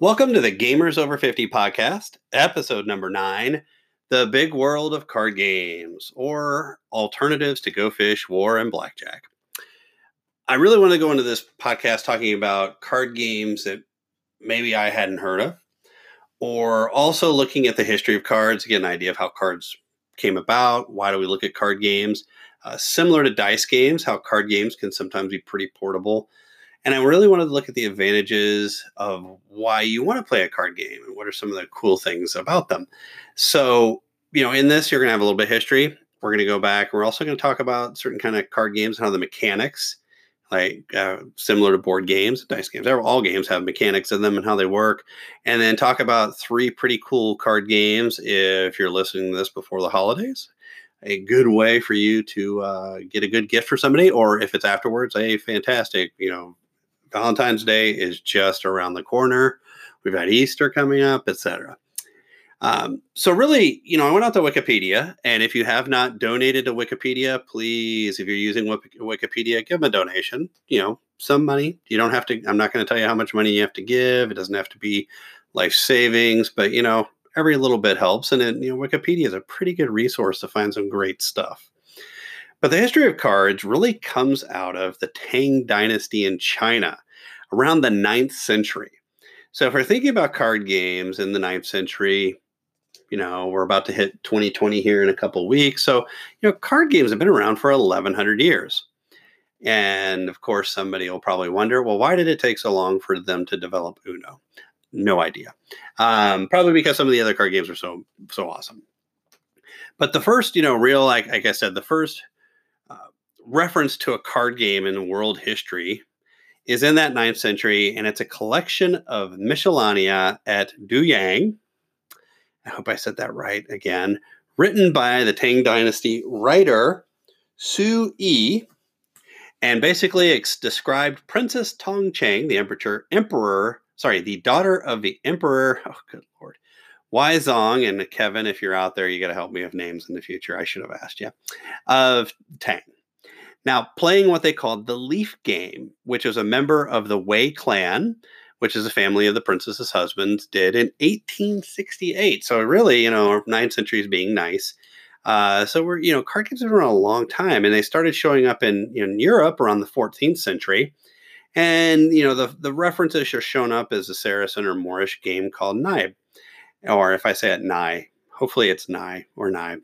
Welcome to the Gamers Over 50 podcast, episode number nine The Big World of Card Games, or Alternatives to Go Fish, War, and Blackjack. I really want to go into this podcast talking about card games that maybe I hadn't heard of, or also looking at the history of cards, get an idea of how cards came about, why do we look at card games. Uh, similar to dice games, how card games can sometimes be pretty portable and I really wanted to look at the advantages of why you want to play a card game and what are some of the cool things about them. So, you know, in this, you're going to have a little bit of history. We're going to go back. We're also going to talk about certain kind of card games and how the mechanics, like uh, similar to board games, dice games, all games have mechanics in them and how they work. And then talk about three pretty cool card games if you're listening to this before the holidays a good way for you to uh, get a good gift for somebody, or if it's afterwards, a fantastic, you know, Valentine's Day is just around the corner. We've got Easter coming up, etc. Um, so really, you know, I went out to Wikipedia, and if you have not donated to Wikipedia, please, if you're using Wikipedia, give them a donation. You know, some money. You don't have to. I'm not going to tell you how much money you have to give. It doesn't have to be life savings, but you know, every little bit helps. And it, you know, Wikipedia is a pretty good resource to find some great stuff. But the history of cards really comes out of the Tang Dynasty in China around the 9th century. So if we're thinking about card games in the 9th century, you know, we're about to hit 2020 here in a couple weeks. So, you know, card games have been around for 1100 years. And of course, somebody will probably wonder, well, why did it take so long for them to develop Uno? No idea. Um, probably because some of the other card games are so so awesome. But the first, you know, real like like I said, the first reference to a card game in world history is in that ninth century, and it's a collection of miscellanea at Duyang. I hope I said that right again. Written by the Tang Dynasty writer Su Yi, and basically it's described Princess Tong Chang, the emperor, emperor, sorry, the daughter of the emperor. Oh, good lord, Wai Zong and Kevin. If you're out there, you got to help me with names in the future. I should have asked you of Tang. Now, playing what they called the Leaf Game, which was a member of the Wei clan, which is a family of the princess's husbands, did in 1868. So really, you know, nine centuries being nice. Uh, so we're, you know, card games have been around a long time, and they started showing up in in Europe around the 14th century. And you know, the the references are shown up as a Saracen or Moorish game called Naib, or if I say it Nai, hopefully it's Nai or Naib.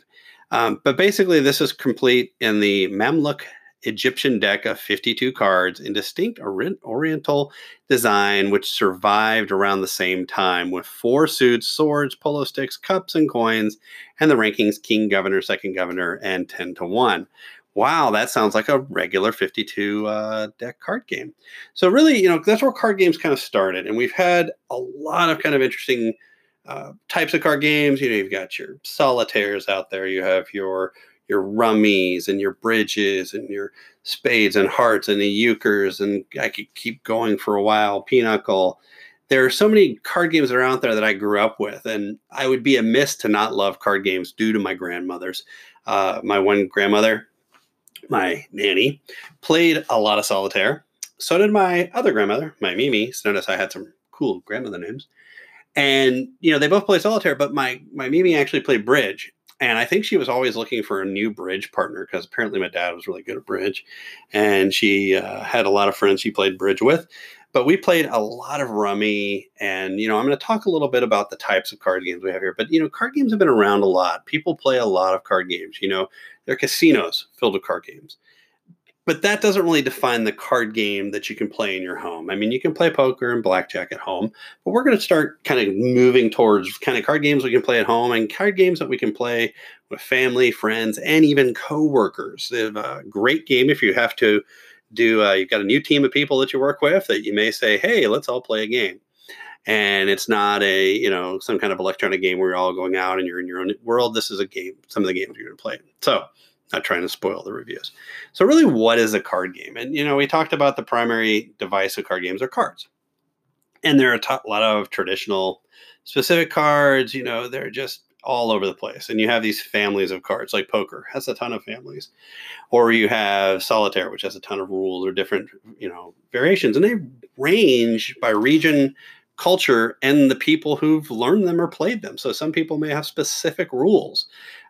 Um, but basically, this is complete in the Mamluk Egyptian deck of 52 cards in distinct oriental design, which survived around the same time with four suits, swords, polo sticks, cups, and coins, and the rankings king, governor, second governor, and 10 to 1. Wow, that sounds like a regular 52 uh, deck card game. So, really, you know, that's where card games kind of started. And we've had a lot of kind of interesting uh, types of card games. You know, you've got your solitaires out there, you have your your rummies and your bridges and your spades and hearts and the euchres and I could keep going for a while. Pinochle. There are so many card games that are out there that I grew up with, and I would be amiss to not love card games due to my grandmothers. Uh, my one grandmother, my nanny, played a lot of solitaire. So did my other grandmother, my Mimi. So notice I had some cool grandmother names. And you know, they both play solitaire, but my my Mimi actually played bridge. And I think she was always looking for a new bridge partner because apparently my dad was really good at bridge. And she uh, had a lot of friends she played bridge with. But we played a lot of rummy. And, you know, I'm going to talk a little bit about the types of card games we have here. But, you know, card games have been around a lot. People play a lot of card games. You know, there are casinos filled with card games but that doesn't really define the card game that you can play in your home. I mean, you can play poker and blackjack at home, but we're going to start kind of moving towards kind of card games we can play at home and card games that we can play with family, friends, and even coworkers. They have a great game if you have to do. Uh, you've got a new team of people that you work with that you may say, "Hey, let's all play a game." And it's not a you know some kind of electronic game where you're all going out and you're in your own world. This is a game. Some of the games you're going to play. So not trying to spoil the reviews. So, really, what is a card game? And, you know, we talked about the primary device of card games are cards. And there are a t- lot of traditional specific cards, you know, they're just all over the place. And you have these families of cards, like poker has a ton of families, or you have solitaire, which has a ton of rules or different, you know, variations. And they range by region, culture and the people who've learned them or played them. So some people may have specific rules.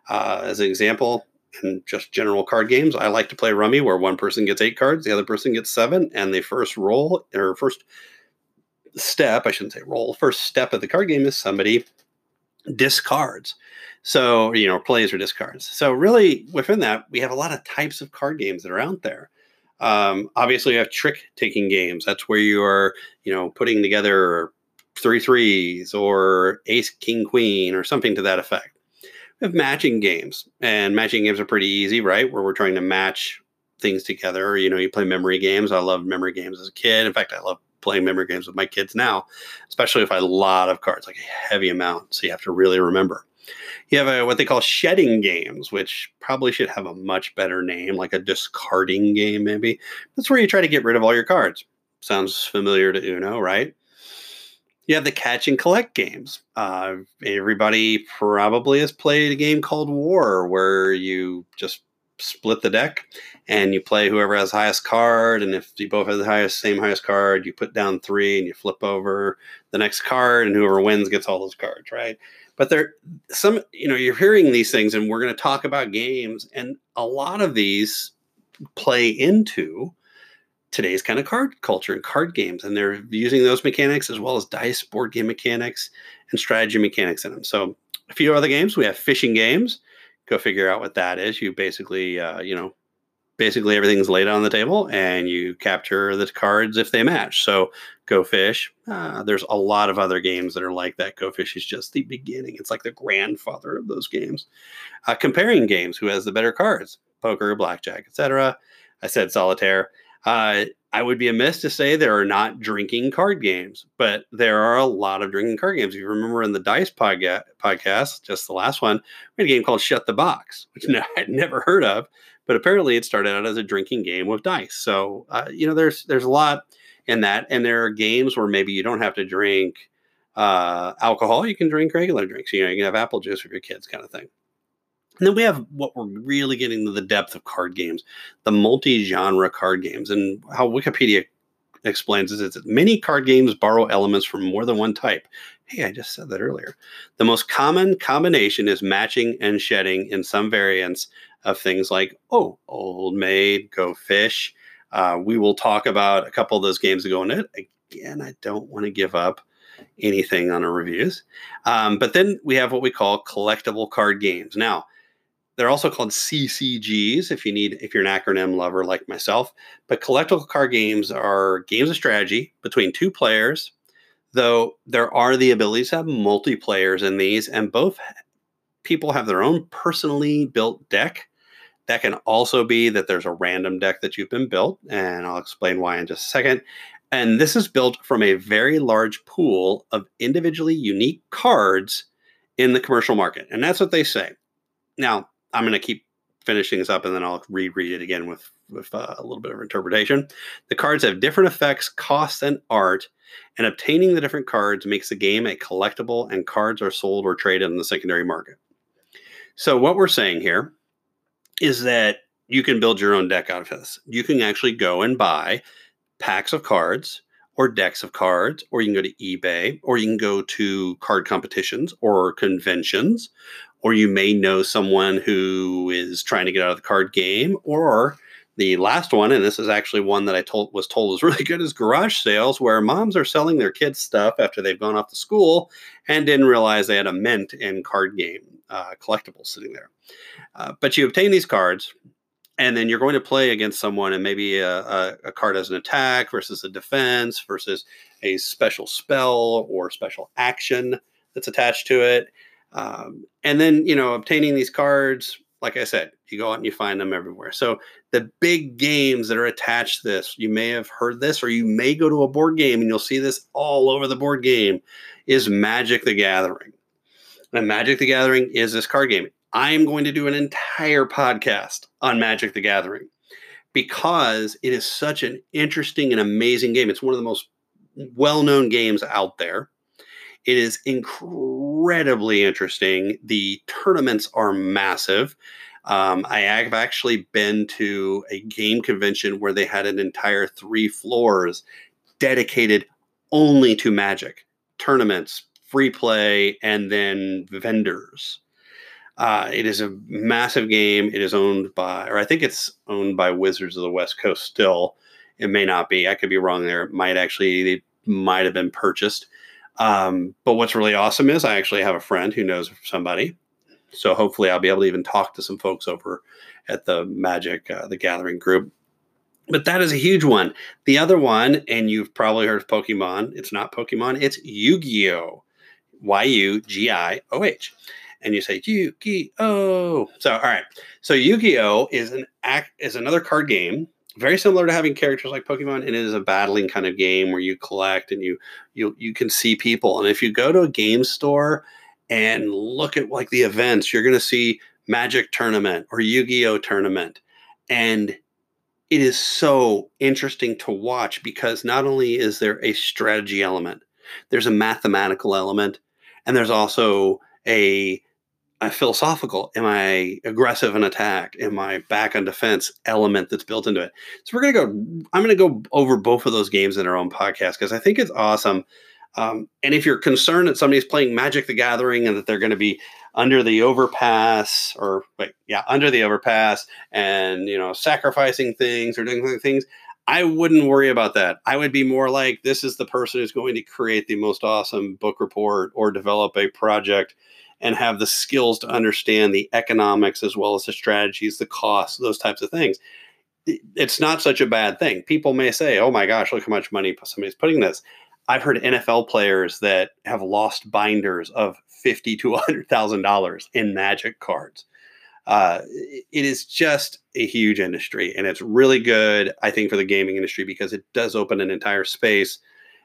Uh, as an example, in just general card games, I like to play Rummy, where one person gets eight cards, the other person gets seven, and the first roll or first step, I shouldn't say roll, first step of the card game is somebody discards. So, you know, plays or discards. So, really, within that, we have a lot of types of card games that are out there. Um, obviously, you have trick taking games. That's where you are, you know, putting together three threes or ace, king, queen, or something to that effect. Have matching games, and matching games are pretty easy, right? Where we're trying to match things together. You know, you play memory games. I loved memory games as a kid. In fact, I love playing memory games with my kids now, especially if I have a lot of cards, like a heavy amount. So you have to really remember. You have a, what they call shedding games, which probably should have a much better name, like a discarding game, maybe. That's where you try to get rid of all your cards. Sounds familiar to Uno, right? You have the catch and collect games. Uh, everybody probably has played a game called War, where you just split the deck and you play whoever has highest card. And if you both have the highest, same highest card, you put down three and you flip over the next card, and whoever wins gets all those cards, right? But there, some, you know, you're hearing these things, and we're going to talk about games, and a lot of these play into today's kind of card culture and card games. And they're using those mechanics as well as dice, board game mechanics, and strategy mechanics in them. So a few other games. We have fishing games. Go figure out what that is. You basically, uh, you know, basically everything's laid on the table and you capture the cards if they match. So Go Fish. Uh, there's a lot of other games that are like that. Go Fish is just the beginning. It's like the grandfather of those games. Uh, comparing games, who has the better cards? Poker, blackjack, etc. I said solitaire. Uh, I would be amiss to say there are not drinking card games, but there are a lot of drinking card games. If you remember in the Dice podca- podcast, just the last one, we had a game called Shut the Box, which I'd never heard of, but apparently it started out as a drinking game with dice. So uh, you know, there's there's a lot in that, and there are games where maybe you don't have to drink uh, alcohol; you can drink regular drinks. You know, you can have apple juice with your kids, kind of thing. And then we have what we're really getting to the depth of card games, the multi-genre card games, and how Wikipedia explains is that many card games borrow elements from more than one type. Hey, I just said that earlier. The most common combination is matching and shedding in some variants of things like, oh, Old Maid, Go Fish. Uh, we will talk about a couple of those games that go in it. Again, I don't want to give up anything on our reviews. Um, but then we have what we call collectible card games. Now, they're also called CCGs if you need if you're an acronym lover like myself. But collectible card games are games of strategy between two players, though there are the abilities to have multiplayers in these, and both people have their own personally built deck. That can also be that there's a random deck that you've been built, and I'll explain why in just a second. And this is built from a very large pool of individually unique cards in the commercial market. And that's what they say. Now, I'm going to keep finishing this up and then I'll reread it again with, with uh, a little bit of interpretation. The cards have different effects, costs, and art, and obtaining the different cards makes the game a collectible, and cards are sold or traded in the secondary market. So, what we're saying here is that you can build your own deck out of this. You can actually go and buy packs of cards or decks of cards, or you can go to eBay, or you can go to card competitions or conventions, or you may know someone who is trying to get out of the card game, or the last one, and this is actually one that I told was told was really good, is garage sales, where moms are selling their kids stuff after they've gone off to school and didn't realize they had a mint in card game uh, collectibles sitting there. Uh, but you obtain these cards, and then you're going to play against someone, and maybe a, a, a card as an attack versus a defense versus a special spell or special action that's attached to it. Um, and then, you know, obtaining these cards, like I said, you go out and you find them everywhere. So the big games that are attached to this, you may have heard this, or you may go to a board game and you'll see this all over the board game, is Magic the Gathering. And Magic the Gathering is this card game. I am going to do an entire podcast on Magic the Gathering because it is such an interesting and amazing game. It's one of the most well known games out there. It is incredibly interesting. The tournaments are massive. Um, I have actually been to a game convention where they had an entire three floors dedicated only to Magic. tournaments, free play, and then vendors. Uh, it is a massive game. It is owned by, or I think it's owned by Wizards of the West Coast still. It may not be. I could be wrong there. It might actually, they might have been purchased. Um, but what's really awesome is I actually have a friend who knows somebody. So hopefully I'll be able to even talk to some folks over at the Magic, uh, the Gathering group. But that is a huge one. The other one, and you've probably heard of Pokemon, it's not Pokemon, it's Yu Gi Oh! Y U G I O H. And you say Yu Gi Oh! So, all right. So Yu Gi Oh! is an act is another card game very similar to having characters like Pokemon. And it is a battling kind of game where you collect and you you you can see people. And if you go to a game store and look at like the events, you're going to see Magic tournament or Yu-Gi-Oh tournament, and it is so interesting to watch because not only is there a strategy element, there's a mathematical element, and there's also a a philosophical, am I aggressive in attack? Am I back on defense element that's built into it? So we're gonna go. I'm gonna go over both of those games in our own podcast because I think it's awesome. Um, and if you're concerned that somebody's playing Magic the Gathering and that they're going to be under the overpass or wait, yeah, under the overpass and you know sacrificing things or doing things, I wouldn't worry about that. I would be more like this is the person who's going to create the most awesome book report or develop a project and have the skills to understand the economics as well as the strategies, the costs, those types of things. It's not such a bad thing. People may say, "Oh my gosh, look how much money somebody's putting this." I've heard NFL players that have lost binders of fifty to hundred thousand dollars in Magic cards. Uh, it is just a huge industry, and it's really good, I think, for the gaming industry because it does open an entire space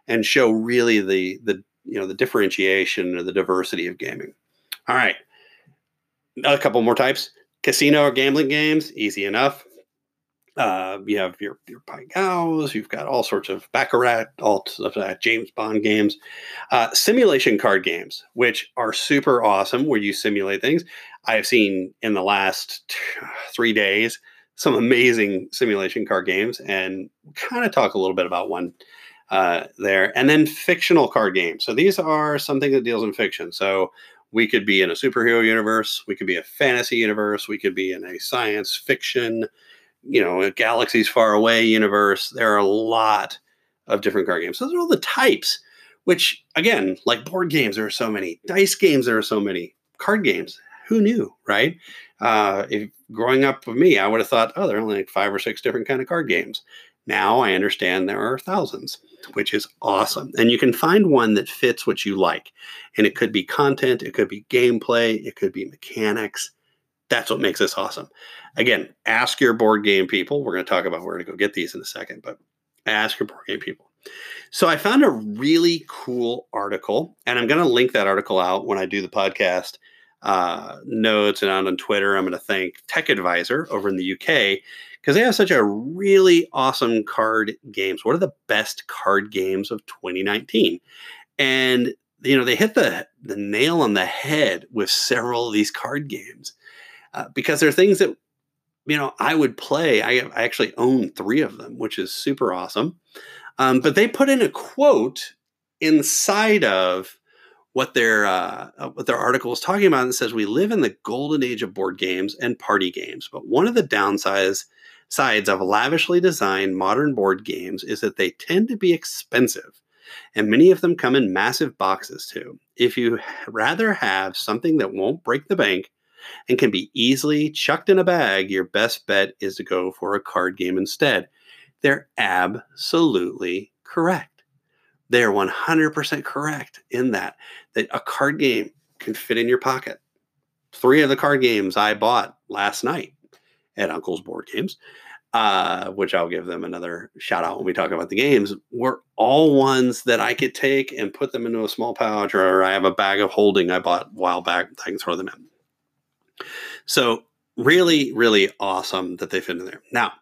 and show really the the you know the differentiation or the diversity of gaming. All right. A couple more types. Casino or gambling games, easy enough. Uh, you have your your Pai Gows, you've got all sorts of Baccarat, all sorts of that, James Bond games, uh, simulation card games, which are super awesome, where you simulate things. I've seen in the last t- three days some amazing simulation card games, and kind of talk a little bit about one uh, there, and then fictional card games. So these are something that deals in fiction. So we could be in a superhero universe, we could be a fantasy universe, we could be in a science fiction, you know, a galaxies far away universe. There are a lot of different card games. So Those are all the types, which again, like board games, there are so many, dice games, there are so many, card games. Who knew, right? Uh, if growing up with me, I would have thought, oh, there are only like five or six different kind of card games. Now I understand there are thousands, which is awesome. And you can find one that fits what you like. And it could be content, it could be gameplay, it could be mechanics. That's what makes this awesome. Again, ask your board game people. We're going to talk about where to go get these in a second, but ask your board game people. So I found a really cool article, and I'm going to link that article out when I do the podcast uh, notes and out on Twitter. I'm going to thank Tech Advisor over in the UK because they have such a really awesome card games. What are the best card games of 2019? And you know they hit the the nail on the head with several of these card games uh, because they're things that you know I would play. I, I actually own three of them, which is super awesome. Um, but they put in a quote inside of what their uh, uh, what their article is talking about and says we live in the golden age of board games and party games, but one of the downsides sides of lavishly designed modern board games is that they tend to be expensive, and many of them come in massive boxes too. If you rather have something that won't break the bank and can be easily chucked in a bag, your best bet is to go for a card game instead. They're absolutely correct. They're 100% correct in that that a card game can fit in your pocket. Three of the card games I bought last night at Uncle's Board Games, uh, which I'll give them another shout out when we talk about the games, were all ones that I could take and put them into a small pouch, or I have a bag of holding I bought a while back. That I can throw them in. So, really, really awesome that they fit in there. Now,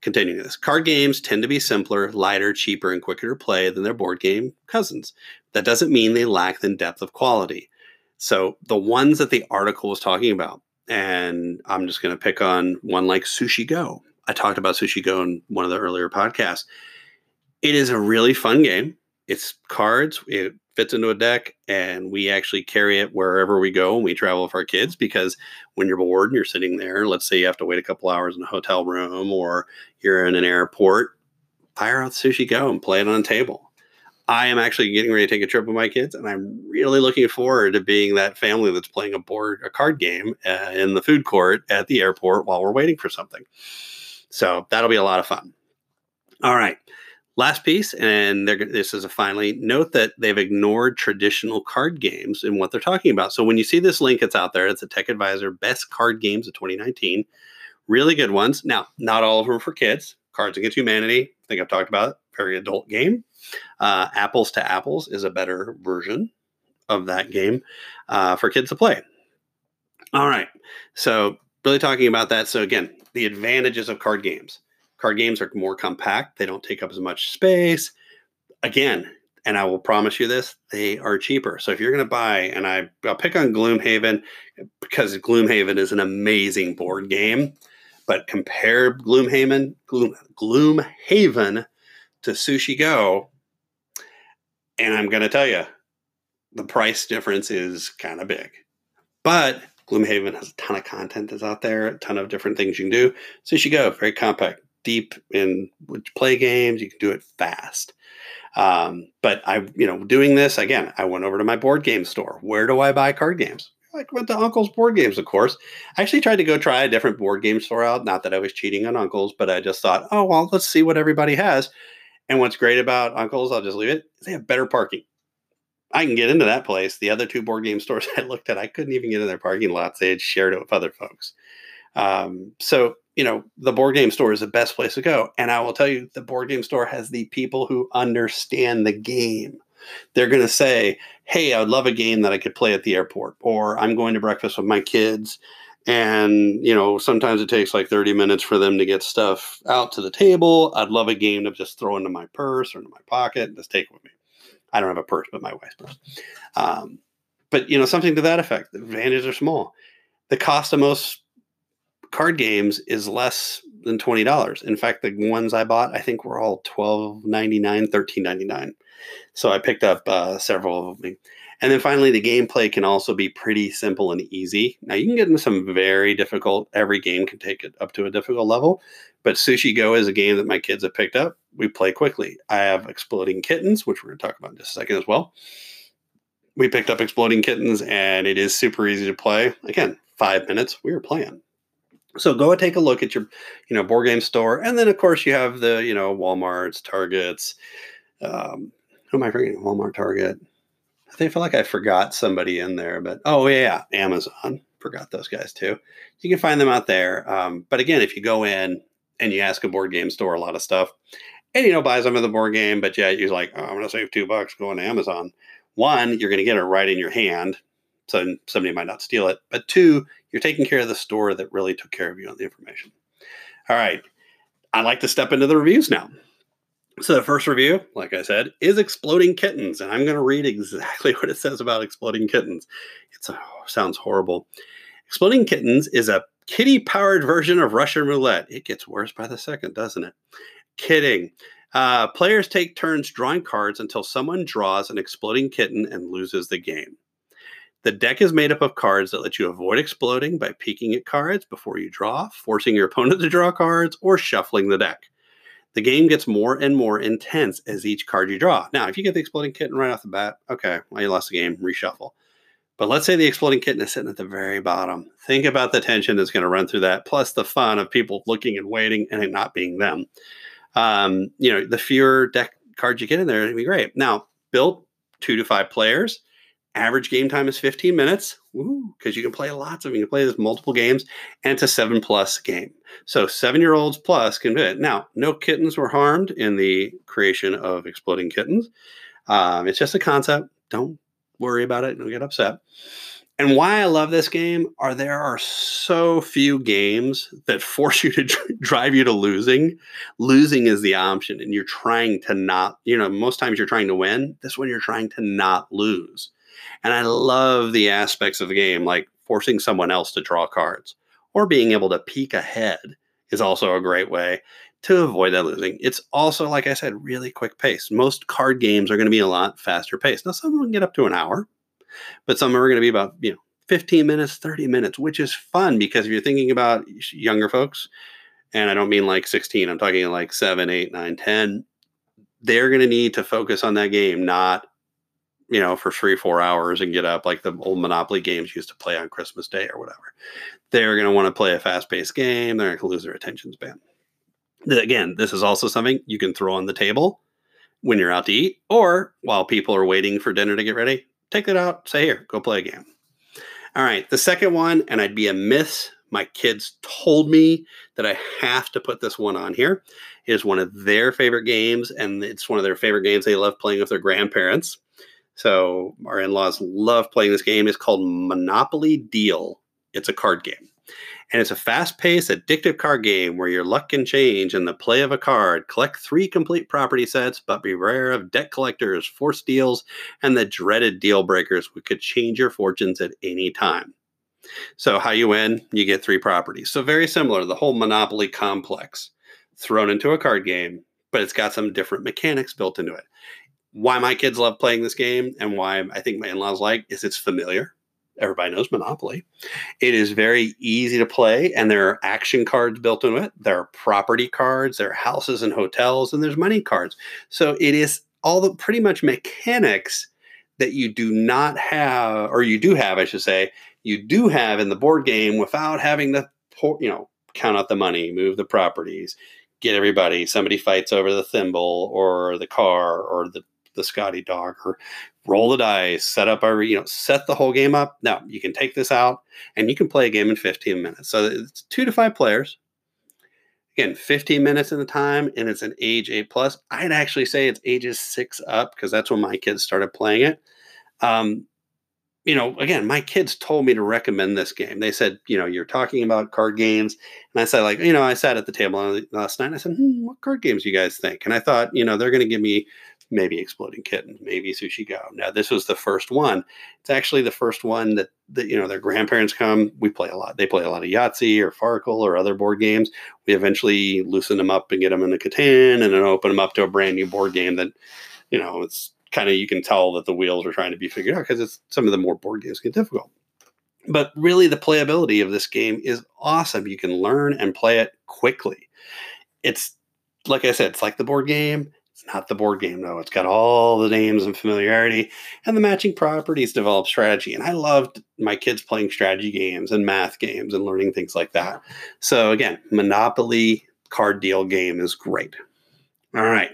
continuing this, card games tend to be simpler, lighter, cheaper, and quicker to play than their board game cousins. That doesn't mean they lack the depth of quality. So, the ones that the article was talking about, and I'm just going to pick on one like Sushi Go. I talked about Sushi Go in one of the earlier podcasts. It is a really fun game. it's cards. It fits into a deck, and we actually carry it wherever we go when we travel with our kids. Because when you're bored and you're sitting there, let's say you have to wait a couple hours in a hotel room or you're in an airport, fire out Sushi Go and play it on a table. I am actually getting ready to take a trip with my kids, and I'm really looking forward to being that family that's playing a board, a card game uh, in the food court at the airport while we're waiting for something. So that'll be a lot of fun. All right. Last piece, and this is a finally note that they've ignored traditional card games in what they're talking about. So when you see this link, it's out there. It's a Tech Advisor Best Card Games of 2019. Really good ones. Now, not all of them for kids. Cards Against Humanity, I think I've talked about it. Very adult game. Uh, Apples to Apples is a better version of that game uh, for kids to play. All right. So, really talking about that. So, again, the advantages of card games. Card games are more compact, they don't take up as much space. Again, and I will promise you this, they are cheaper. So if you're going to buy, and I, I'll pick on Gloomhaven because Gloomhaven is an amazing board game, but compare Gloomhaven, Gloom, Gloomhaven to Sushi Go, and I'm going to tell you, the price difference is kind of big. But Gloomhaven has a ton of content that's out there, a ton of different things you can do. Sushi Go, very compact, deep in play games. You can do it fast. Um, but I, you know, doing this again, I went over to my board game store. Where do I buy card games? I went to Uncle's Board Games, of course. I actually tried to go try a different board game store out. Not that I was cheating on Uncle's, but I just thought, oh well, let's see what everybody has. And what's great about Uncle's, I'll just leave it, they have better parking. I can get into that place. The other two board game stores I looked at, I couldn't even get in their parking lots. They had shared it with other folks. Um, so you know, the board game store is the best place to go. And I will tell you, the board game store has the people who understand the game. They're going to say, Hey, I would love a game that I could play at the airport, or I'm going to breakfast with my kids. And, you know, sometimes it takes like 30 minutes for them to get stuff out to the table. I'd love a game to just throw into my purse or into my pocket and just take with me. I don't have a purse, but my wife's purse. Um, but, you know, something to that effect. The advantages are small. The cost of most card games is less than twenty dollars. In fact, the ones I bought, I think were all twelve ninety nine, thirteen ninety nine. So I picked up uh, several of them. And then finally, the gameplay can also be pretty simple and easy. Now you can get into some very difficult. Every game can take it up to a difficult level, but Sushi Go is a game that my kids have picked up. We play quickly. I have Exploding Kittens, which we're going to talk about in just a second as well. We picked up Exploding Kittens, and it is super easy to play. Again, five minutes, we were playing. So go and take a look at your, you know, board game store, and then of course you have the, you know, WalMarts, Targets. Um, who am I forgetting? Walmart, Target. I think I feel like I forgot somebody in there, but oh yeah, Amazon. Forgot those guys too. You can find them out there. Um, but again, if you go in and you ask a board game store a lot of stuff, and you know buy some of the board game, but yeah, you're like, oh, I'm gonna save two bucks going to Amazon. One, you're gonna get it right in your hand so somebody might not steal it. But two, you're taking care of the store that really took care of you on the information. All right. I'd like to step into the reviews now. So the first review, like I said, is Exploding Kittens, and I'm going to read exactly what it says about Exploding Kittens. It oh, sounds horrible. Exploding Kittens is a kitty-powered version of Russian roulette. It gets worse by the second, doesn't it? Kidding. Uh, players take turns drawing cards until someone draws an exploding kitten and loses the game. The deck is made up of cards that let you avoid exploding by peeking at cards before you draw, forcing your opponent to draw cards, or shuffling the deck. The game gets more and more intense as each card you draw. Now, if you get the exploding kitten right off the bat, okay, well, you lost the game, reshuffle. But let's say the exploding kitten is sitting at the very bottom. Think about the tension that's going to run through that, plus the fun of people looking and waiting and it not being them. Um, you know, the fewer deck cards you get in there, it'd be great. Now, built two to five players Average game time is 15 minutes because you can play lots of. You can play this multiple games, and it's a seven plus game. So seven year olds plus can do it. Now, no kittens were harmed in the creation of Exploding Kittens. Um, it's just a concept. Don't worry about it. Don't get upset. And why I love this game are there are so few games that force you to drive you to losing. Losing is the option, and you're trying to not, you know, most times you're trying to win. This one you're trying to not lose. And I love the aspects of the game, like forcing someone else to draw cards or being able to peek ahead is also a great way to avoid that losing. It's also, like I said, really quick pace. Most card games are going to be a lot faster pace. Now, some can get up to an hour, but some are going to be about, you know, 15 minutes, 30 minutes, which is fun because if you're thinking about younger folks, and I don't mean like 16, I'm talking like 7, 8, 9, 10, they're going to need to focus on that game, not, you know, for three, four hours and get up like the old Monopoly games used to play on Christmas Day or whatever. They're going to want to play a fast paced game. They're going to lose their attention span. Again, this is also something you can throw on the table when you're out to eat or while people are waiting for dinner to get ready. Take it out, say, here, go play a game. All right, the second one, and I'd be amiss. My kids told me that I have to put this one on here. It is one of their favorite games, and it's one of their favorite games they love playing with their grandparents. So our in-laws love playing this game. It's called Monopoly Deal. It's a card game. And it's a fast paced, addictive card game where your luck can change in the play of a card. Collect three complete property sets, but beware of debt collectors, forced deals, and the dreaded deal breakers, which could change your fortunes at any time. So, how you win, you get three properties. So, very similar the whole Monopoly complex thrown into a card game, but it's got some different mechanics built into it. Why my kids love playing this game and why I think my in laws like is it's familiar everybody knows Monopoly. It is very easy to play, and there are action cards built into it. There are property cards, there are houses and hotels, and there's money cards. So it is all the pretty much mechanics that you do not have, or you do have, I should say, you do have in the board game without having to, you know, count out the money, move the properties, get everybody. Somebody fights over the thimble or the car or the the Scotty dog or roll the dice, set up our, you know, set the whole game up. Now you can take this out and you can play a game in 15 minutes. So it's two to five players. Again, 15 minutes in the time, and it's an age eight plus. I'd actually say it's ages six up because that's when my kids started playing it. Um, you know, again, my kids told me to recommend this game. They said, you know, you're talking about card games. And I said, like, you know, I sat at the table last night. I said, hmm, what card games you guys think? And I thought, you know, they're going to give me maybe Exploding Kittens, maybe Sushi Go. Now, this was the first one. It's actually the first one that, that you know their grandparents come. We play a lot. They play a lot of Yahtzee or Farkle or other board games. We eventually loosen them up and get them into Catan, and then open them up to a brand new board game that, you know, it's kind of you can tell that the wheels are trying to be figured out because it's some of the more board games get difficult. But really, the playability of this game is awesome. You can learn and play it quickly. It's like I said, it's like the board game it's not the board game though. It's got all the names and familiarity and the matching properties develop strategy. And I loved my kids playing strategy games and math games and learning things like that. So again, Monopoly card deal game is great. All right.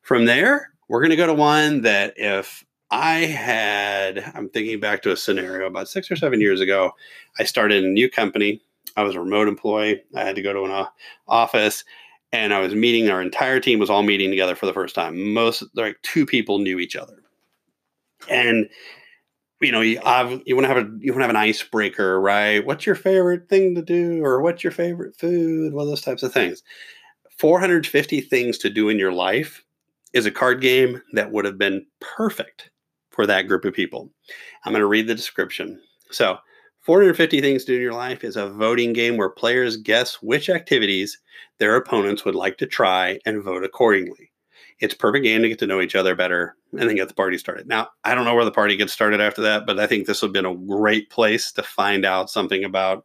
From there, we're going to go to one that if I had, I'm thinking back to a scenario about six or seven years ago. I started a new company. I was a remote employee. I had to go to an office and I was meeting. Our entire team was all meeting together for the first time. Most like two people knew each other, and you know, you you want to have a you want to have an icebreaker, right? What's your favorite thing to do, or what's your favorite food? Well, those types of things. 450 things to do in your life is a card game that would have been perfect for that group of people. I'm going to read the description. So, 450 Things to Do in Your Life is a voting game where players guess which activities their opponents would like to try and vote accordingly. It's perfect game to get to know each other better and then get the party started. Now, I don't know where the party gets started after that, but I think this would have been a great place to find out something about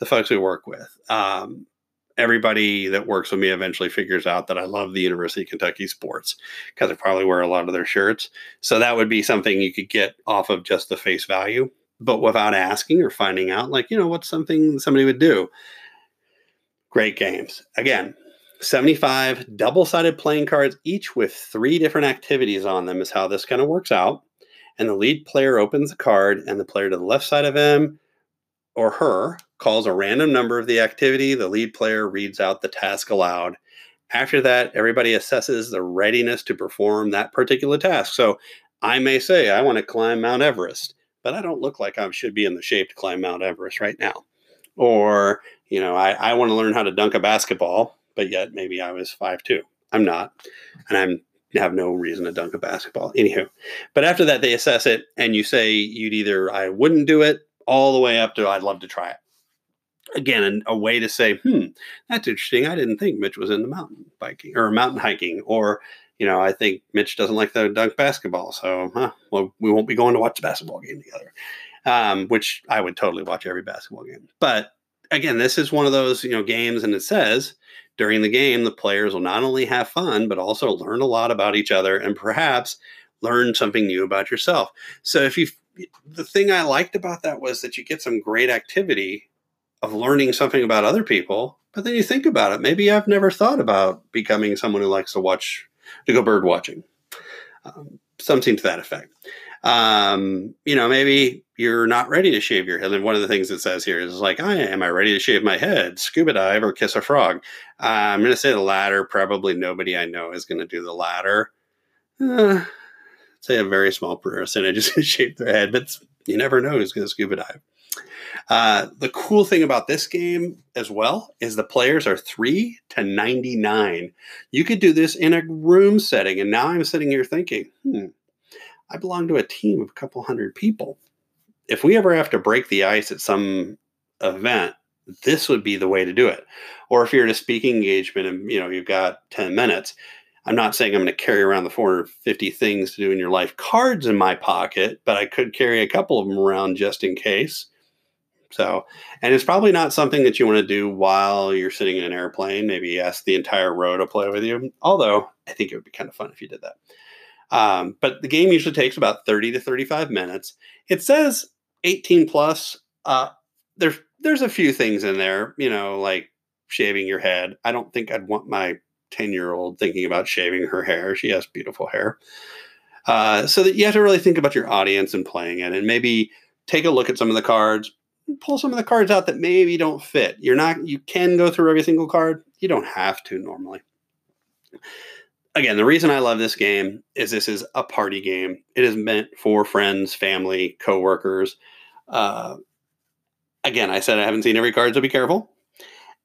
the folks we work with. Um, everybody that works with me eventually figures out that I love the University of Kentucky sports because I probably wear a lot of their shirts. So that would be something you could get off of just the face value but without asking or finding out, like, you know, what's something somebody would do. Great games. Again, 75 double sided playing cards, each with three different activities on them, is how this kind of works out. And the lead player opens the card, and the player to the left side of him or her calls a random number of the activity. The lead player reads out the task aloud. After that, everybody assesses the readiness to perform that particular task. So I may say, I want to climb Mount Everest but I don't look like I should be in the shape to climb Mount Everest right now. Or, you know, I, I want to learn how to dunk a basketball, but yet maybe I was five two. I'm not. And I'm have no reason to dunk a basketball. Anywho. But after that they assess it and you say you'd either I wouldn't do it all the way up to I'd love to try it. again a, a, way to say hmm that's interesting i didn't think mitch was into mountain biking or mountain hiking or you know i think mitch doesn't like the dunk basketball so huh, well we won't be going to watch the basketball game together um, which i would totally watch every basketball game but again this is one of those you know games and it says during the game the players will not only have fun but also learn a lot about each other and perhaps learn something new about yourself so if you the thing i liked about that was that you get some great activity of learning something about other people. But then you think about it. Maybe I've never thought about becoming someone who likes to watch, to go bird watching. Um, something to that effect. Um, you know, maybe you're not ready to shave your head. And one of the things it says here is like, I am I ready to shave my head, scuba dive, or kiss a frog? Uh, I'm going to say the latter. Probably nobody I know is going to do the latter. Uh, say a very small percentage is going to their head, but you never know who's going to scuba dive. Uh, the cool thing about this game as well is the players are three to 99. You could do this in a room setting. And now I'm sitting here thinking, hmm, I belong to a team of a couple hundred people. If we ever have to break the ice at some event, this would be the way to do it. Or if you're at a speaking engagement and you know you've got 10 minutes, I'm not saying I'm going to carry around the 450 things to do in your life cards in my pocket, but I could carry a couple of them around just in case. So, and it's probably not something that you want to do while you're sitting in an airplane. Maybe ask the entire row to play with you. Although I think it would be kind of fun if you did that. Um, but the game usually takes about 30 to 35 minutes. It says 18 plus. Uh, there's there's a few things in there, you know, like shaving your head. I don't think I'd want my 10 year old thinking about shaving her hair. She has beautiful hair. Uh, so that you have to really think about your audience and playing it, and maybe take a look at some of the cards pull some of the cards out that maybe don't fit. You're not you can go through every single card. You don't have to normally. Again, the reason I love this game is this is a party game. It is meant for friends, family, coworkers. Uh, again, I said I haven't seen every card, so be careful.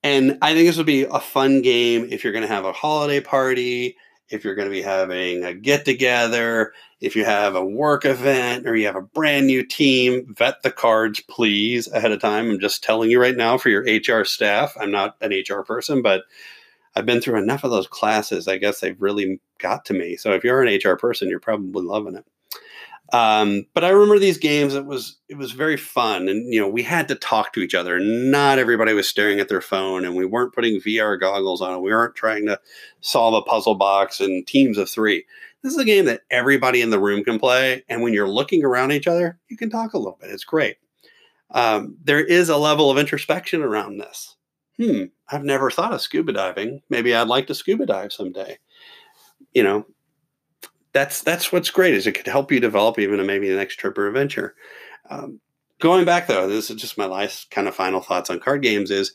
And I think this would be a fun game if you're going to have a holiday party, if you're going to be having a get together, if you have a work event or you have a brand new team, vet the cards, please, ahead of time. I'm just telling you right now for your HR staff. I'm not an HR person, but I've been through enough of those classes. I guess they've really got to me. So if you're an HR person, you're probably loving it. Um, but I remember these games. It was it was very fun, and you know we had to talk to each other. Not everybody was staring at their phone, and we weren't putting VR goggles on. We weren't trying to solve a puzzle box in teams of three. This is a game that everybody in the room can play, and when you're looking around each other, you can talk a little bit. It's great. Um, there is a level of introspection around this. Hmm, I've never thought of scuba diving. Maybe I'd like to scuba dive someday. You know, that's that's what's great is it could help you develop even maybe the next trip or adventure. Um, going back though, this is just my last kind of final thoughts on card games is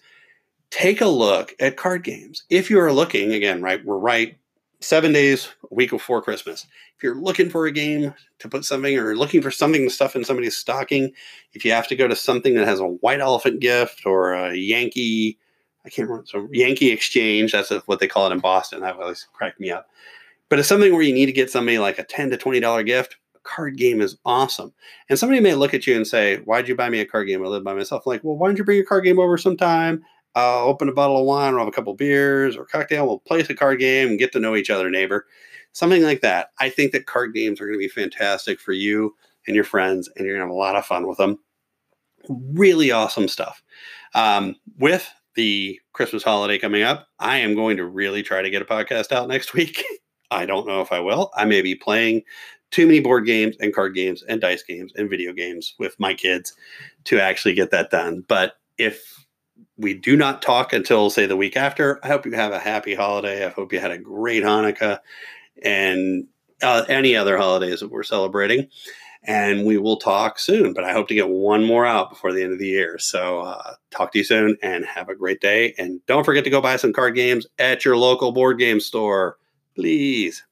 take a look at card games. If you are looking again, right, we're right seven days a week before Christmas. If you're looking for a game to put something or looking for something stuff in somebody's stocking, if you have to go to something that has a white elephant gift or a Yankee, I can't remember, so Yankee Exchange, that's what they call it in Boston. That always cracked me up. But it's something where you need to get somebody like a ten to twenty dollar gift. A card game is awesome, and somebody may look at you and say, "Why'd you buy me a card game? I live by myself." I'm Like, well, why don't you bring your card game over sometime? I'll open a bottle of wine, we'll have a couple beers or cocktail. We'll play a card game and get to know each other, neighbor. Something like that. I think that card games are going to be fantastic for you and your friends, and you're going to have a lot of fun with them. Really awesome stuff. Um, with the Christmas holiday coming up, I am going to really try to get a podcast out next week. I don't know if I will. I may be playing too many board games and card games and dice games and video games with my kids to actually get that done. But if we do not talk until say the week after, I hope you have a happy holiday. I hope you had a great Hanukkah and uh, any other holidays that we're celebrating. And we will talk soon, but I hope to get one more out before the end of the year. So, uh, talk to you soon and have a great day. And don't forget to go buy some card games at your local board game store please